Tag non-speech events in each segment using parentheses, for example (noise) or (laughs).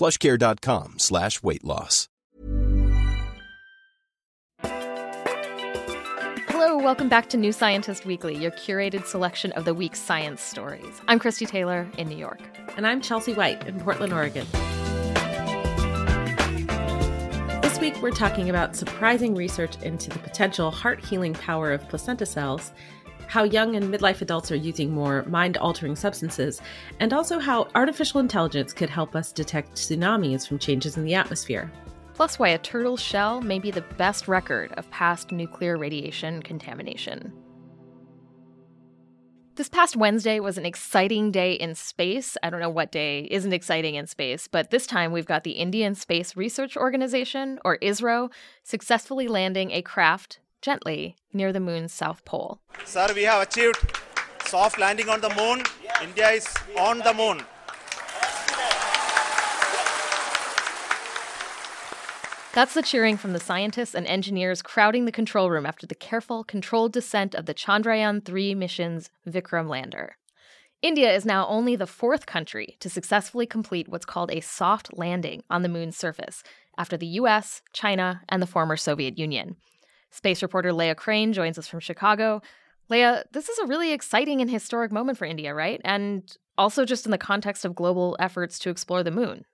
plushcare.com slash weight loss. Hello, welcome back to New Scientist Weekly, your curated selection of the week's science stories. I'm Christie Taylor in New York. And I'm Chelsea Whyte in Portland, Oregon. This week, we're talking about surprising research into the potential heart healing power of placenta cells, how young and midlife adults are using more mind altering substances, and also how artificial intelligence could help us detect tsunamis from changes in the atmosphere plus why a turtle's shell may be the best record of past nuclear radiation contamination. This past Wednesday was an exciting day in space. I don't know what day isn't exciting in space, but this time we've got the Indian Space Research Organization, or ISRO, successfully landing a craft gently near the moon's south pole. Sir, we have achieved soft landing on the moon. India is on the moon. That's the cheering from the scientists and engineers crowding the control room after the careful, controlled descent of the Chandrayaan 3 mission's Vikram lander. India is now only the fourth country to successfully complete what's called a soft landing on the moon's surface, after the US, China, and the former Soviet Union. Space reporter Leah Crane joins us from Chicago. Leah, this is a really exciting and historic moment for India, right? And also just in the context of global efforts to explore the moon.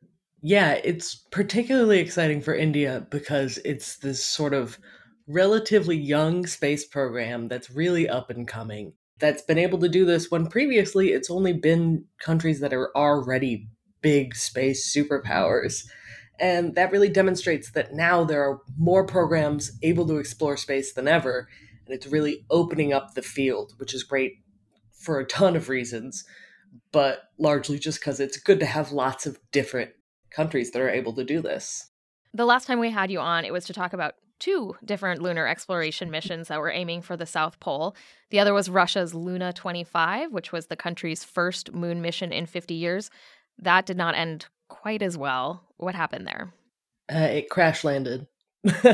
Yeah, it's particularly exciting for India because it's this sort of relatively young space program that's really up and coming. That's been able to do this when previously it's only been countries that are already big space superpowers. And that really demonstrates that now there are more programs able to explore space than ever. And it's really opening up the field, which is great for a ton of reasons, but largely just because it's good to have lots of different countries that are able to do this. The last time we had you on, it was to talk about two different lunar exploration missions that were aiming for the South Pole. The other was Russia's Luna 25, which was the country's first moon mission in 50 years. That did not end quite as well. What happened there? Uh, it crash landed. (laughs)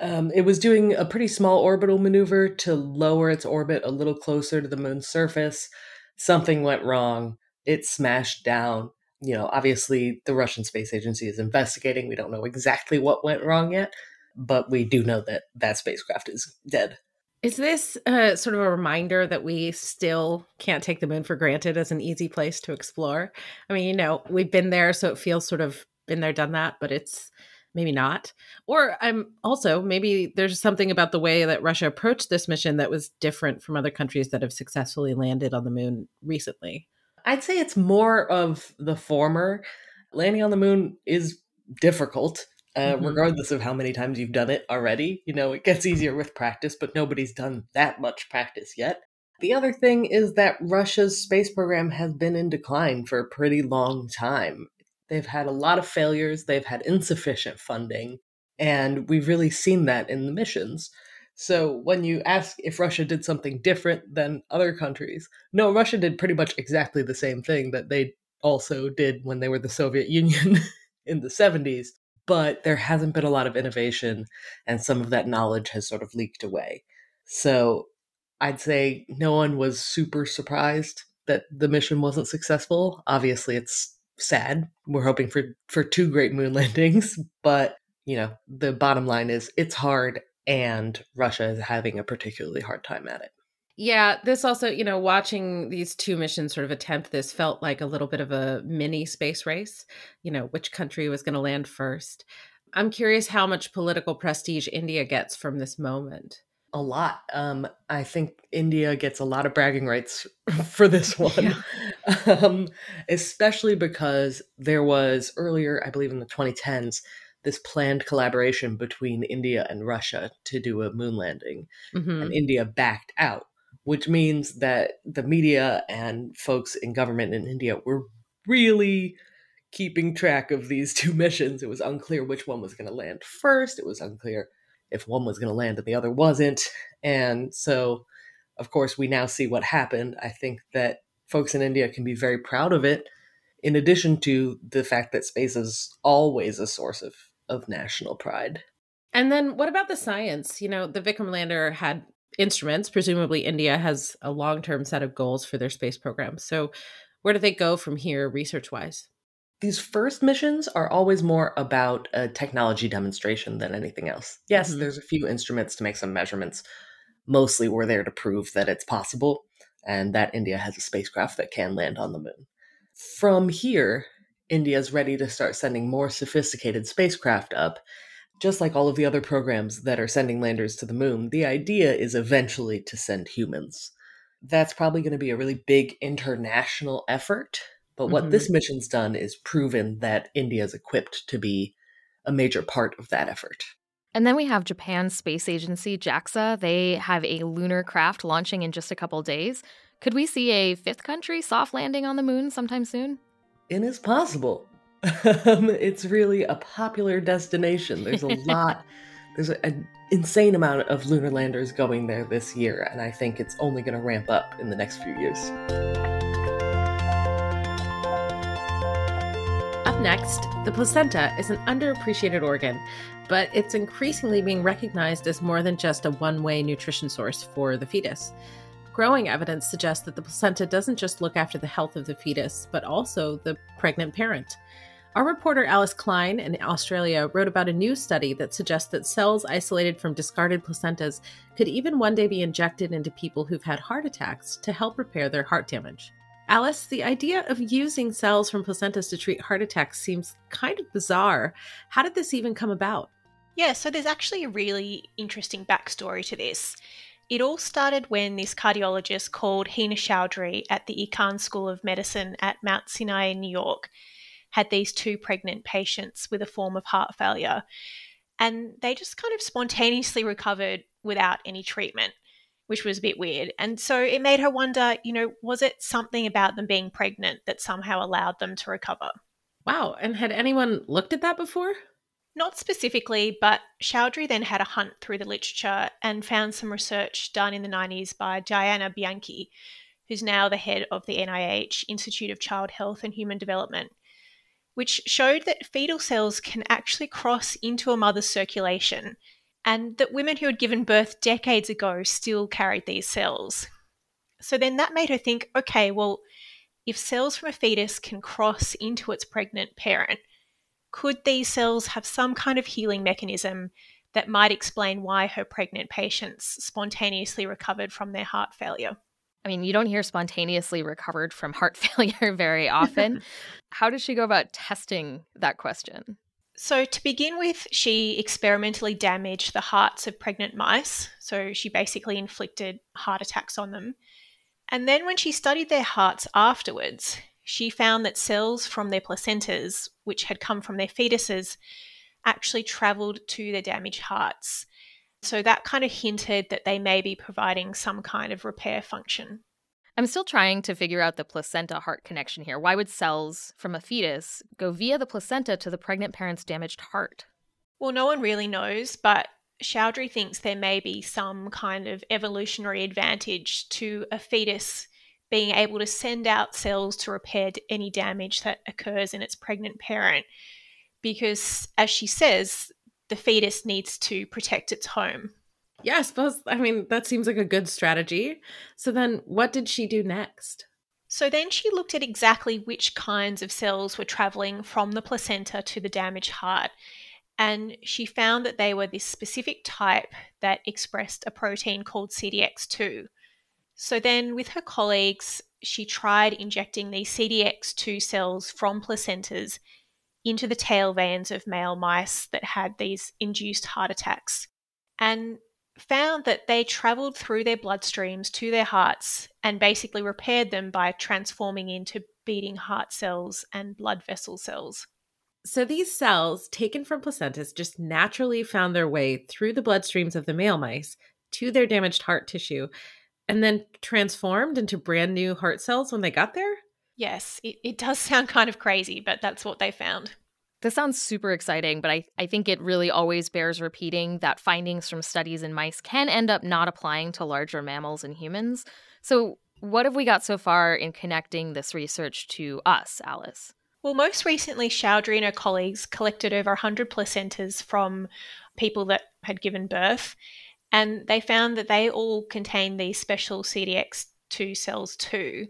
um, it was doing a pretty small orbital maneuver to lower its orbit a little closer to the moon's surface. Something went wrong. It smashed down you know, obviously the Russian Space Agency is investigating. We don't know exactly what went wrong yet, but we do know that that spacecraft is dead. Is this uh, sort of a reminder that we still can't take the moon for granted as an easy place to explore? I mean, you know, we've been there, so it feels sort of been there, done that, but it's maybe not. Or I'm also maybe there's something about the way that Russia approached this mission that was different from other countries that have successfully landed on the moon recently. I'd say it's more of the former. Landing on the moon is difficult, uh, mm-hmm. regardless of how many times you've done it already. You know, it gets easier with practice, but nobody's done that much practice yet. The other thing is that Russia's space program has been in decline for a pretty long time. They've had a lot of failures, they've had insufficient funding, and we've really seen that in the missions. So when you ask if Russia did something different than other countries, no, Russia did pretty much exactly the same thing that they also did when they were the Soviet (laughs) Union in the 70s. But there hasn't been a lot of innovation, and some of that knowledge has sort of leaked away. So I'd say no one was super surprised that the mission wasn't successful. Obviously, it's sad. We're hoping for for two great moon (laughs) landings, but you know, the bottom line is it's hard and Russia is having a particularly hard time at it. Yeah, this also, you know, watching these two missions sort of attempt this felt like a little bit of a mini space race, you know, which country was going to land first. I'm curious how much political prestige India gets from this moment. A lot. Um, I think India gets a lot of bragging rights (laughs) for this one, yeah. (laughs) um, especially because there was earlier, I believe in the 2010s, this planned collaboration between India and Russia to do a moon landing, mm-hmm. and India backed out, which means that the media and folks in government in India were really keeping track of these (laughs) two missions. It was unclear which one was going to land first. It was unclear if one was going to land and the other wasn't. And so, of course, we now see what happened. I think that folks in India can be very proud of it, in addition to the fact that space is always a source of, of national pride. And then what about the science? You know, the Vikram lander had instruments. Presumably, India has a long term set of goals for their space program. So, where do they go from here research wise? these first missions are always more about a technology demonstration than anything else. Yes, mm-hmm. there's a few instruments to make some measurements. Mostly we're there to prove that it's possible and that India has a spacecraft that can land on the moon. From here, India is ready to start sending more sophisticated spacecraft up. Just like all of the other programs that are sending landers to the moon, the idea is eventually to send humans. That's probably going to be a really big international effort but what mm-hmm. this mission's done is proven that India is equipped to be a major part of that effort. And then we have Japan's space agency, JAXA. They have a lunar craft launching in just a couple days. Could we see a fifth country soft landing on the moon sometime soon? It is possible. Um, it's really a popular destination. There's a (laughs) lot, there's an insane amount of lunar landers going there this year, and I think it's only going to ramp up in the next few years. Up next, the placenta is an underappreciated organ, but it's increasingly being recognized as more than just a one way nutrition source for the fetus. Growing evidence suggests that the placenta doesn't just look after the health of the fetus, but also the pregnant parent. Our reporter Alice Klein in Australia wrote about a new study that suggests that cells isolated from discarded placentas could even one day be injected into people who've had heart attacks to help repair their heart damage. Alice, the idea of using cells from placentas to treat heart attacks seems kind of bizarre. How did this even come about? Yeah, so there's actually a really interesting backstory to this. It all started when this cardiologist called Hina Chaudhry at the Icahn School of Medicine at Mount Sinai in New York had these two pregnant patients with a form of heart failure. And they just kind of spontaneously recovered without any treatment which was a bit weird. And so it made her wonder, you know, was it something about them being pregnant that somehow allowed them to recover? Wow. And had anyone looked at that before? Not specifically, but Chaudhry then had a hunt through the literature and found some research done in the 90s by Diana Bianchi, who's now the head of the NIH Institute of Child Health and Human Development, which showed that fetal cells can actually cross into a mother's circulation and that women who had given birth decades ago still carried these cells. So then that made her think okay, well, if cells from a fetus can cross into its pregnant parent, could these cells have some kind of healing mechanism that might explain why her pregnant patients spontaneously recovered from their heart failure? I mean, you don't hear spontaneously recovered from heart (laughs) failure very often. (laughs) How did she go about testing that question? So, to begin with, she experimentally damaged the hearts of pregnant mice. So, she basically inflicted heart attacks on them. And then, when she studied their hearts afterwards, she found that cells from their placentas, which had come from their fetuses, actually traveled to their damaged hearts. So, that kind of hinted that they may be providing some kind of repair function. I'm still trying to figure out the placenta heart connection here. Why would cells from a fetus go via the placenta to the pregnant parent's damaged heart? Well, no one really knows, but Chaudhry thinks there may be some kind of evolutionary advantage to a fetus being able to send out cells to repair any damage that occurs in its pregnant parent. Because, as she says, the fetus needs to protect its home. Yeah, I suppose. I mean, that seems like a good strategy. So then, what did she do next? So then she looked at exactly which kinds of cells were traveling from the placenta to the damaged heart. And she found that they were this specific type that expressed a protein called CDX2. So then, with her colleagues, she tried injecting these CDX2 cells from placentas into the tail veins of male mice that had these induced heart attacks and found that they traveled through their bloodstreams to their hearts and basically repaired them by transforming into beating heart cells and blood vessel cells. So these cells taken from placentas just naturally found their way through the bloodstreams of the male mice to their damaged heart tissue and then transformed into brand new heart cells when they got there? Yes, it, it does (laughs) sound kind of crazy, but that's what they found. This sounds super exciting, but I, I think it really always bears repeating that findings from studies in mice can end up not applying to larger mammals and humans. So, what have we got so far in connecting this research to us, Alice? Well, most recently, Chaudhry and her colleagues collected over 100 placentas from people that had given birth, and they found that they all contain these special CDX2 cells too.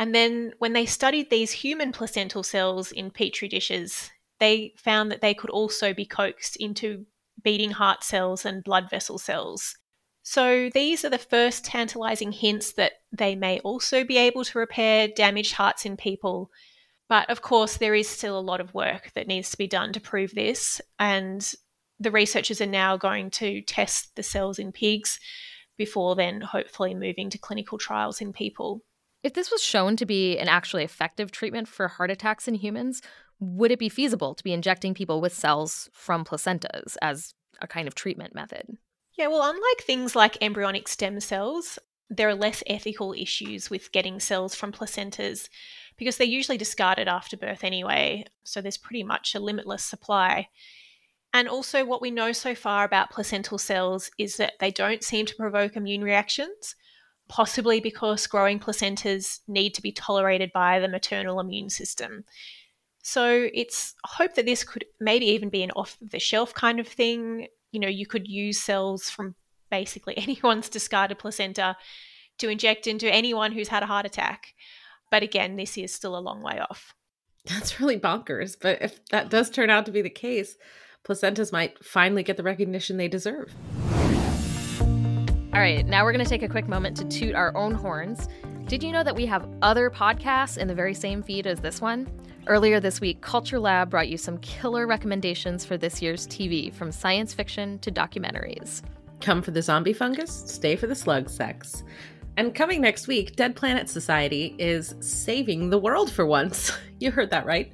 And then when they studied these human placental cells in petri dishes, they found that they could also be coaxed into beating heart cells and blood vessel cells. So these are the first tantalizing hints that they may also be able to repair damaged hearts in people. But of course, there is still a lot of work that needs to be done to prove this. And the researchers are now going to test the cells in pigs before then hopefully moving to clinical trials in people. If this was shown to be an actually effective treatment for heart attacks in humans, would it be feasible to be injecting people with cells from placentas as a kind of treatment method? Yeah, well, unlike things like embryonic stem cells, there are less ethical issues with getting cells from placentas because they're usually discarded after birth anyway, so there's pretty much a limitless supply. And also, what we know so far about placental cells is that they don't seem to provoke immune reactions, possibly because growing placentas need to be tolerated by the maternal immune system. So it's hope that this could maybe even be an off the shelf kind of thing. You know, you could use cells from basically (laughs) anyone's discarded placenta to inject into anyone who's had a heart attack. But again, this is still a long way off. That's really bonkers. But if that does turn out to be the case, placentas might finally get the recognition they deserve. All right, now we're going to take a quick moment to toot our own horns. Did you know that we have other podcasts in the very same feed as this one? Earlier this week, Culture Lab brought you some killer recommendations for this year's TV, from science fiction to documentaries. Come for the zombie fungus, stay for the slug sex. And coming next week, Dead Planet Society is saving the world for once. (laughs) You heard that right.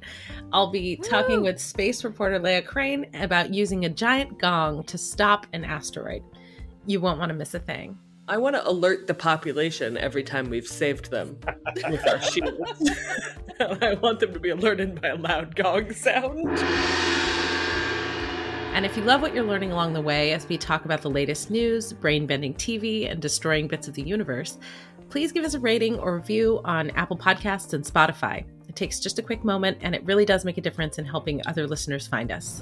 I'll be talking with space reporter Leah Crane about using a giant gong to stop an asteroid. You won't want to miss a thing. I want to alert the population every time we've saved them (laughs) with our shields. (laughs) I want them to be alerted by a loud gong sound. And if you love what you're learning along the way as we talk about the latest news, brain bending TV, and destroying bits of the universe, please give us a rating or review on Apple Podcasts and Spotify. It takes just a quick moment and it really does make a difference in helping other listeners find us.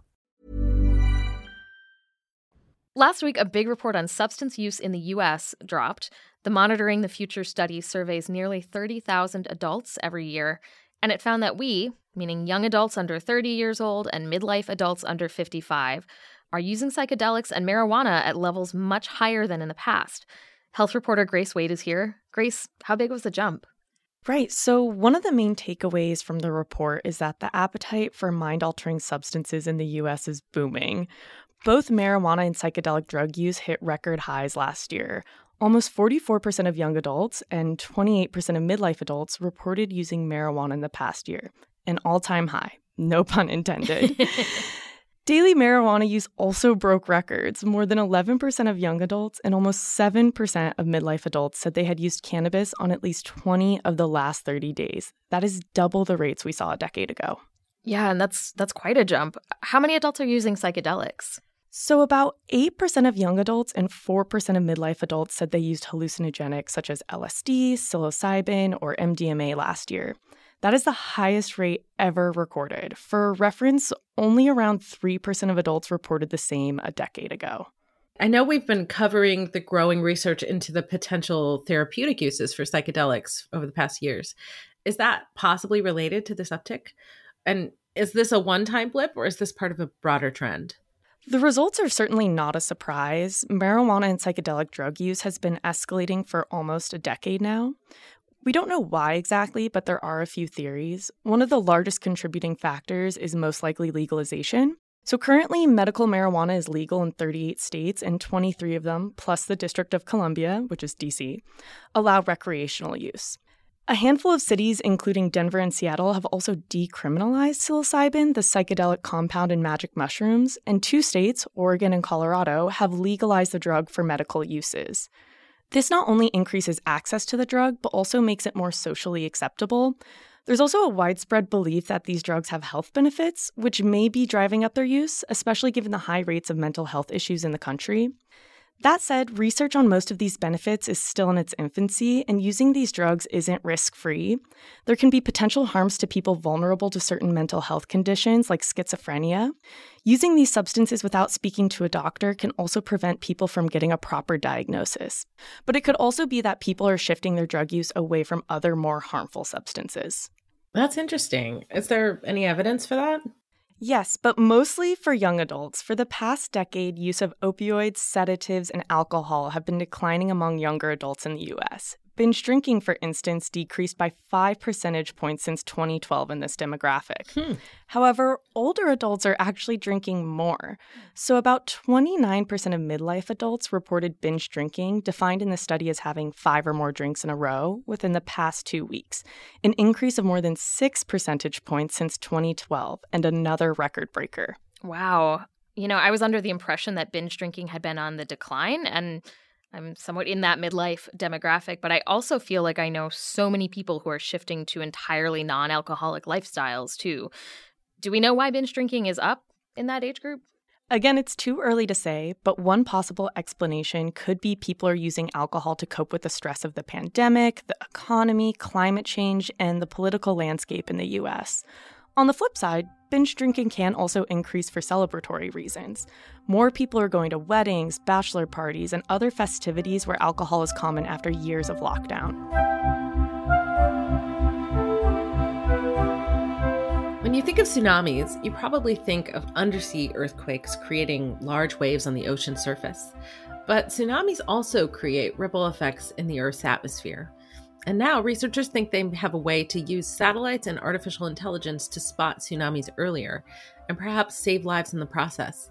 Last week, a big report on substance use in the US dropped. The Monitoring the Future study surveys nearly 30,000 adults every year, and it found that we, meaning young adults under 30 years old and midlife adults under 55, are using psychedelics and marijuana at levels much higher than in the past. Health reporter Grace Wade is here. Grace, how big was the jump? Right. So, one of the main takeaways from the report is that the appetite for mind altering substances in the US is booming. Both marijuana and psychedelic drug use hit record highs last year. almost 44% of young adults and 28% of midlife adults reported using marijuana in the past year, an all time high. No pun intended. (laughs) Daily marijuana use also broke records. More than 11% of young adults and almost 7% of midlife adults said they had used cannabis on at least 20 of the last 30 days. That is double the rates we saw a decade ago. Yeah, and that's that's quite a jump. How many adults are using psychedelics? So, about 8% of young adults and 4% of midlife adults said they used hallucinogenics such as LSD, psilocybin, or MDMA last year. That is the highest rate ever recorded. For reference, only around 3% of adults reported the same a decade ago. I know we've been covering the growing research into the potential therapeutic uses for psychedelics over the past years. Is that possibly related to this uptick? And is this a one time blip or is this part of a broader trend? The results are certainly not a surprise. Marijuana and psychedelic drug use has been escalating for almost a decade now. We don't know why exactly, but there are a few theories. One of the largest contributing factors is most likely legalization. So, currently, medical marijuana is legal in 38 states, and 23 of them, plus the District of Columbia, which is DC, allow recreational use. A handful of cities, including Denver and Seattle, have also decriminalized psilocybin, the psychedelic compound in magic mushrooms, and two states, Oregon and Colorado, have legalized the drug for medical uses. This not only increases access to the drug, but also makes it more socially acceptable. There's also a widespread belief that these drugs have health benefits, which may be driving up their use, especially given the high rates of mental health issues in the country. That said, research on most of these benefits is still in its infancy, and using these drugs isn't risk free. There can be potential harms to people vulnerable to certain mental health conditions like schizophrenia. Using these substances without speaking to a doctor can also prevent people from getting a proper diagnosis. But it could also be that people are shifting their drug use away from other more harmful substances. That's interesting. Is there any evidence for that? Yes, but mostly for young adults. For the past decade, use of opioids, sedatives, and alcohol have been declining among younger adults in the US. Binge drinking, for instance, decreased by 5 percentage points since 2012 in this demographic. Hmm. However, older adults are actually drinking more. So, about 29% of midlife adults reported binge drinking, defined in the study as having five or more drinks in a row, within the past two weeks, an increase of more than 6 percentage points since 2012, and another record breaker. Wow. You know, I was under the impression that binge drinking had been on the decline, and I'm somewhat in that midlife demographic, but I also feel like I know so many people who are shifting to entirely non alcoholic lifestyles too. Do we know why binge drinking is up in that age group? Again, it's too early to say, but one possible explanation could be people are using alcohol to cope with the stress of the pandemic, the economy, climate change, and the political landscape in the US. On the flip side, binge drinking can also increase for celebratory reasons. More people are going to weddings, bachelor parties, and other festivities where alcohol is common after years of lockdown. When you think of tsunamis, you probably think of undersea earthquakes creating large waves on the ocean surface. But tsunamis also create ripple effects in the Earth's atmosphere. And now researchers think they have a way to use satellites and artificial intelligence to spot tsunamis earlier and perhaps save lives in the process.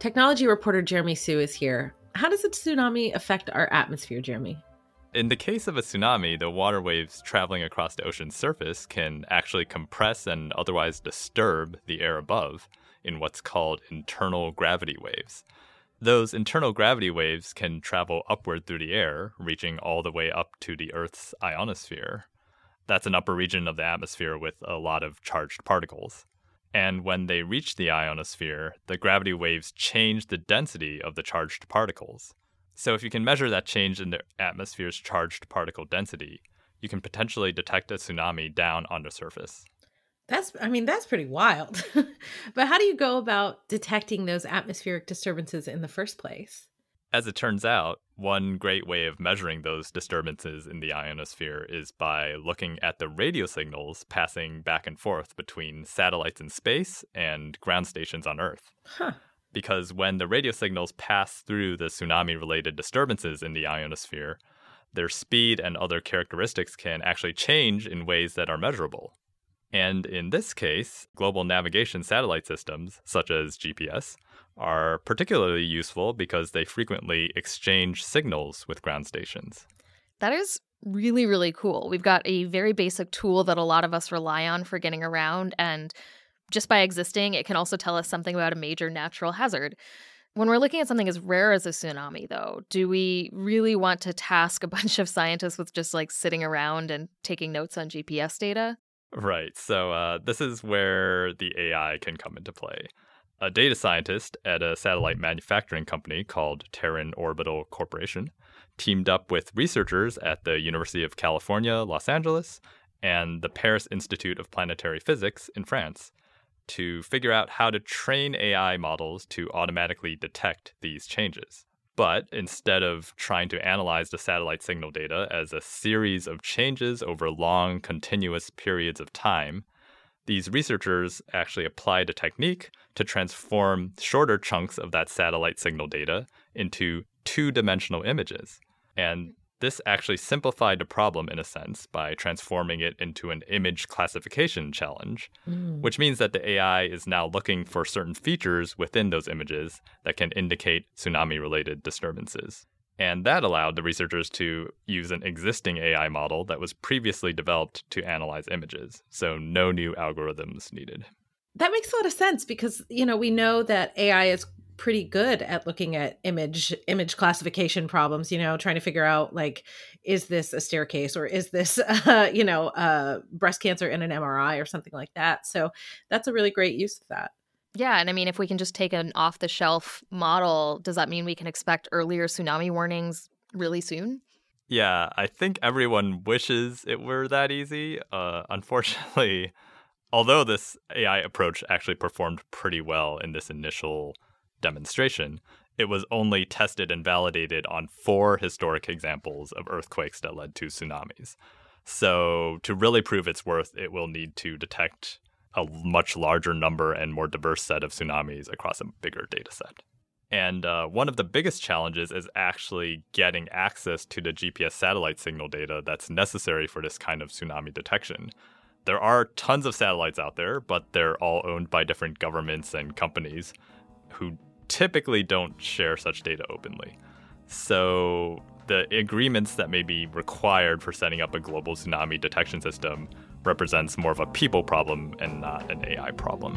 Technology reporter Jeremy Hsu is here. How does a tsunami affect our atmosphere, Jeremy? In the case of a tsunami, the water waves traveling across the ocean's surface can actually compress and otherwise disturb the air above in what's called internal gravity waves. Those internal gravity waves can travel upward through the air, reaching all the way up to the Earth's ionosphere. That's an upper region of the atmosphere with a lot of charged particles. And when they reach the ionosphere, the gravity waves change the density of the charged particles. So, if you can measure that change in the atmosphere's charged particle density, you can potentially detect a tsunami down on the surface. That's, I mean, that's pretty wild. (laughs) but how do you go about detecting those atmospheric disturbances in the first place? As it turns out, one great way of measuring those disturbances in the ionosphere is by looking at the radio signals passing back and forth between satellites in space and ground stations on Earth. Huh. Because when the radio signals pass through the tsunami related disturbances in the ionosphere, their speed and other characteristics can actually change in ways that are measurable. And in this case, global navigation satellite systems, such as GPS, are particularly useful because they frequently exchange signals with ground stations. That is really, really cool. We've got a very basic tool that a lot of us rely on for getting around, and just by existing, it can also tell us something about a major natural hazard. When we're looking at something as rare as a tsunami, though, do we really want to task a (laughs) bunch of scientists with just like sitting around and taking notes on GPS data? Right. So, uh, this is where the AI can come into play. A data scientist at a satellite manufacturing company called Terran Orbital Corporation teamed up with researchers at the University of California, Los Angeles, and the Paris Institute of Planetary Physics in France to figure out how to train AI models to automatically detect these changes. But instead of trying to analyze the satellite signal data as a series of changes over long, continuous periods of time, these researchers actually applied a technique to transform shorter chunks of that satellite signal data into two dimensional images. And this actually simplified the problem in a sense by transforming it into an image classification challenge, mm. which means that the AI is now looking for certain features within those images that can indicate tsunami related disturbances. And that allowed the researchers to use an existing AI model that was previously developed to analyze images. So no new algorithms needed. That makes a lot of sense because, you know, we know that AI is pretty good at looking at image image classification problems you know trying to figure out like is this a staircase or is this (laughs) uh, you know uh, breast cancer in an mri or something like that so that's a really great use of that yeah and i mean if we can just take an off the shelf model does that mean we can expect earlier tsunami warnings really soon yeah i think everyone wishes it were that easy uh, unfortunately although this ai approach actually performed pretty well in this initial demonstration, it was only tested and validated on four historic examples of earthquakes that led to tsunamis. So, to really prove its worth, it will need to detect a much larger number and more diverse set of tsunamis across a bigger data set. And uh, one of the biggest challenges is actually getting access to the GPS satellite signal data that's necessary for this kind of tsunami detection. There are tons of satellites out there, but they're all owned by different governments and companies who typically don't share such data openly. So the agreements that may be required for setting up a global tsunami detection system represents more of a people problem and not an AI problem.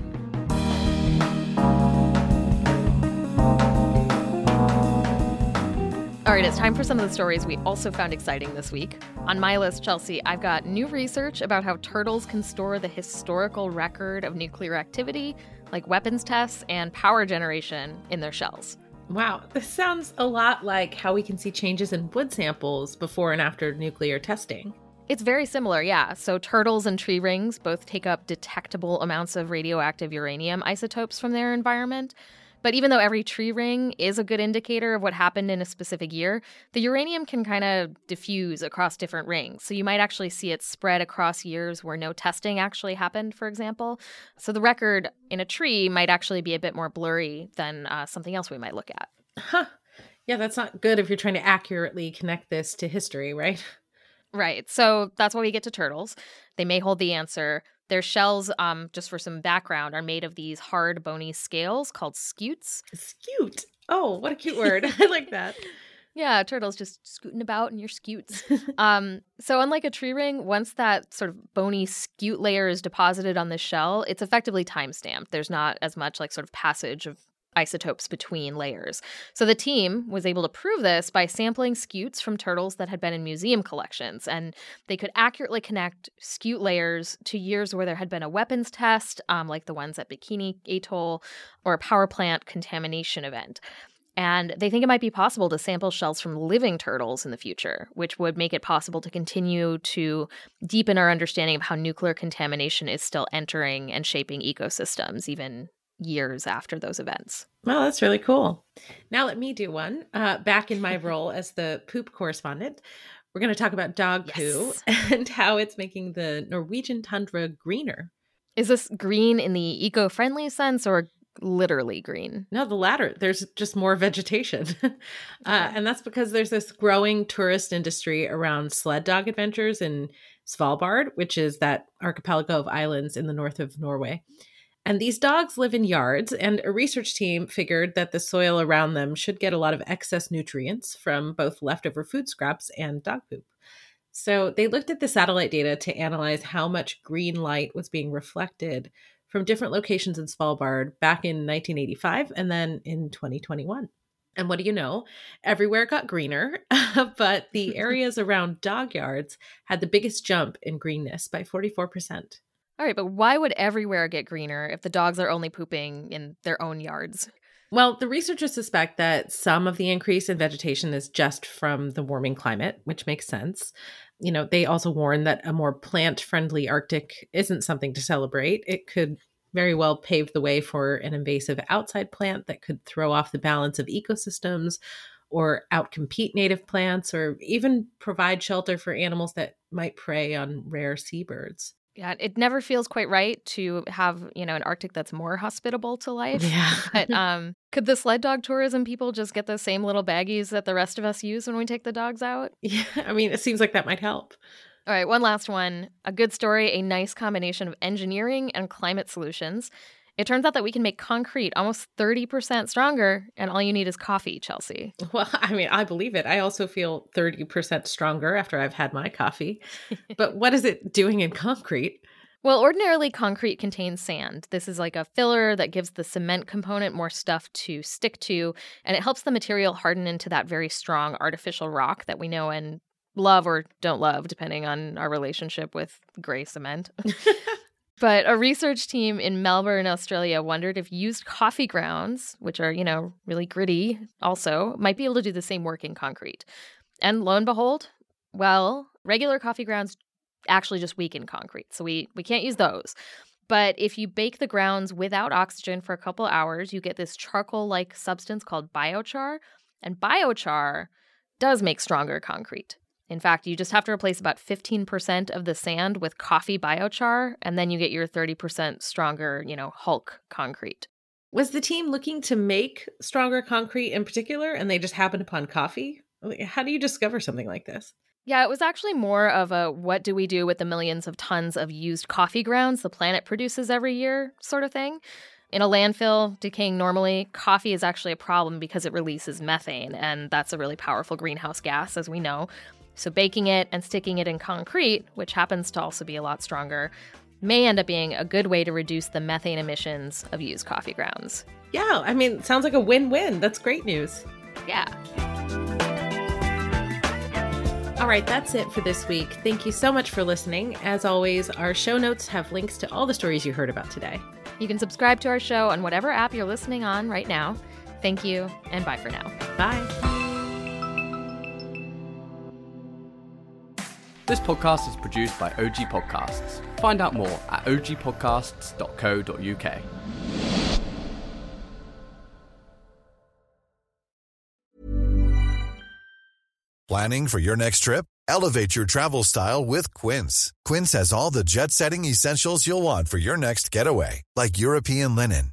All right, it's time for some of the stories we also found exciting this week. On my list, Chelsea, I've got new research about how turtles can store the historical record of nuclear activity like weapons tests and power generation in their shells. Wow, this sounds a lot like how we can see changes in wood samples before and after nuclear testing. It's very similar, yeah. So, turtles and tree rings both take up detectable amounts of radioactive uranium isotopes from their environment. But even though every tree ring is a good indicator of what happened in a specific year, the uranium can kind of diffuse across different rings. So you might actually see it spread across years where no testing actually happened, for example. So the record in a tree might actually be a bit more blurry than uh, something else we might look at. Huh. Yeah, that's not good if you're trying to accurately connect this to history, right? Right. So that's why we get to turtles. They may hold the answer. Their shells, um, just for some background, are made of these hard, bony scales called scutes. Scute. Oh, what a cute (laughs) word. (laughs) I like that. Yeah, turtles just scooting about in your scutes. (laughs) um, so, unlike a tree ring, once that sort of bony scute layer is deposited on the shell, it's effectively time stamped. There's not as much like sort of passage of isotopes between layers. So the team was able to prove this by sampling scutes from turtles that had been in museum collections, and they could accurately connect scute layers to years where there had been a weapons test, um, like the ones at Bikini Atoll, or a power plant contamination event. And they think it might be possible to sample shells from living turtles in the future, which would make it possible to continue to deepen our understanding of how nuclear contamination is still entering and shaping ecosystems, even years after those events. Well, that's really cool. Now let me do one. Uh, back in my role as the poop correspondent, we're going to talk about dog yes. poo (laughs) and how it's making the Norwegian tundra greener. Is this green in the eco-friendly sense or literally green? No, the latter. There's just more vegetation. (laughs) uh, and that's because there's this growing tourist industry around sled dog adventures in Svalbard, which is that archipelago of islands in the north of Norway. And these dogs live in yards, and a research team figured that the soil around them should get a lot of excess nutrients from both leftover food scraps and dog poop. So they looked at the satellite data to analyze how much green light was being reflected from different locations in Svalbard back in 1985 and then in 2021. And what do you know? Everywhere got greener, (laughs) but the (laughs) areas around dog yards had the biggest jump in greenness by 44%. All right, but why would everywhere get greener if the dogs are only pooping in their own yards? Well, the researchers suspect that some of the increase in vegetation is just from the warming climate, which makes sense. You know, they also warn that a more plant friendly Arctic isn't something to celebrate. It could very well pave the way for an invasive outside plant that could throw off the balance of ecosystems or outcompete native plants or even provide shelter for animals that might prey on rare seabirds. Yeah, it never feels quite right to have, you know, an Arctic that's more hospitable to (laughs) life. Yeah. but um, could the sled dog tourism people just get the same little baggies that the rest of us use when we take the dogs out? (laughs) Yeah, I mean, it seems like that might help. All right, one last one. A good story, a nice combination of engineering and climate solutions. It turns out that we can make concrete almost 30% stronger, and all you need is coffee, Chelsea. (laughs) Well, I mean, I believe it. I also feel 30% stronger after I've had my coffee. (laughs) but what is it doing in concrete? Well, ordinarily, concrete contains sand. This is like a filler that gives the cement component more stuff to stick to, and it helps the material harden into that very strong artificial rock that we know and love or don't love, depending on our relationship with gray cement. (laughs) But a research team in Melbourne, Australia wondered if used coffee grounds, which are, you know, really gritty also, might be able to do the same work in concrete. And lo and behold, well, regular coffee grounds actually just weaken concrete. So we we can't use those. But if you bake the grounds without oxygen for a couple hours, you get this charcoal-like substance called biochar, and biochar does make stronger concrete. In fact, you just have to replace about 15% of the sand with coffee biochar, and then you get your 30% stronger, you know, Hulk concrete. Was the team looking to make stronger concrete in particular, and they just happened upon coffee? How do you discover something like this? Yeah, it was actually more of a what do we do with the millions of tons of used coffee grounds the planet produces every year sort of thing. In a landfill, decaying normally, coffee is actually a problem because it releases methane, and that's a really powerful greenhouse gas, as we know. So, baking it and sticking it in concrete, which happens to also be a lot stronger, may end up being a good way to reduce the methane emissions of used coffee grounds. Yeah, I mean, sounds like a win win. That's great news. Yeah. All right, that's it for this week. Thank you so much for listening. As always, our show notes have links to all the stories you heard about today. You can subscribe to our show on whatever app you're listening on right now. Thank you, and bye for now. Bye. This podcast is produced by OG Podcasts. Find out more at ogpodcasts.co.uk. Planning for your next trip? Elevate your travel style with Quince. Quince has all the jet setting essentials you'll want for your next getaway, like European linen,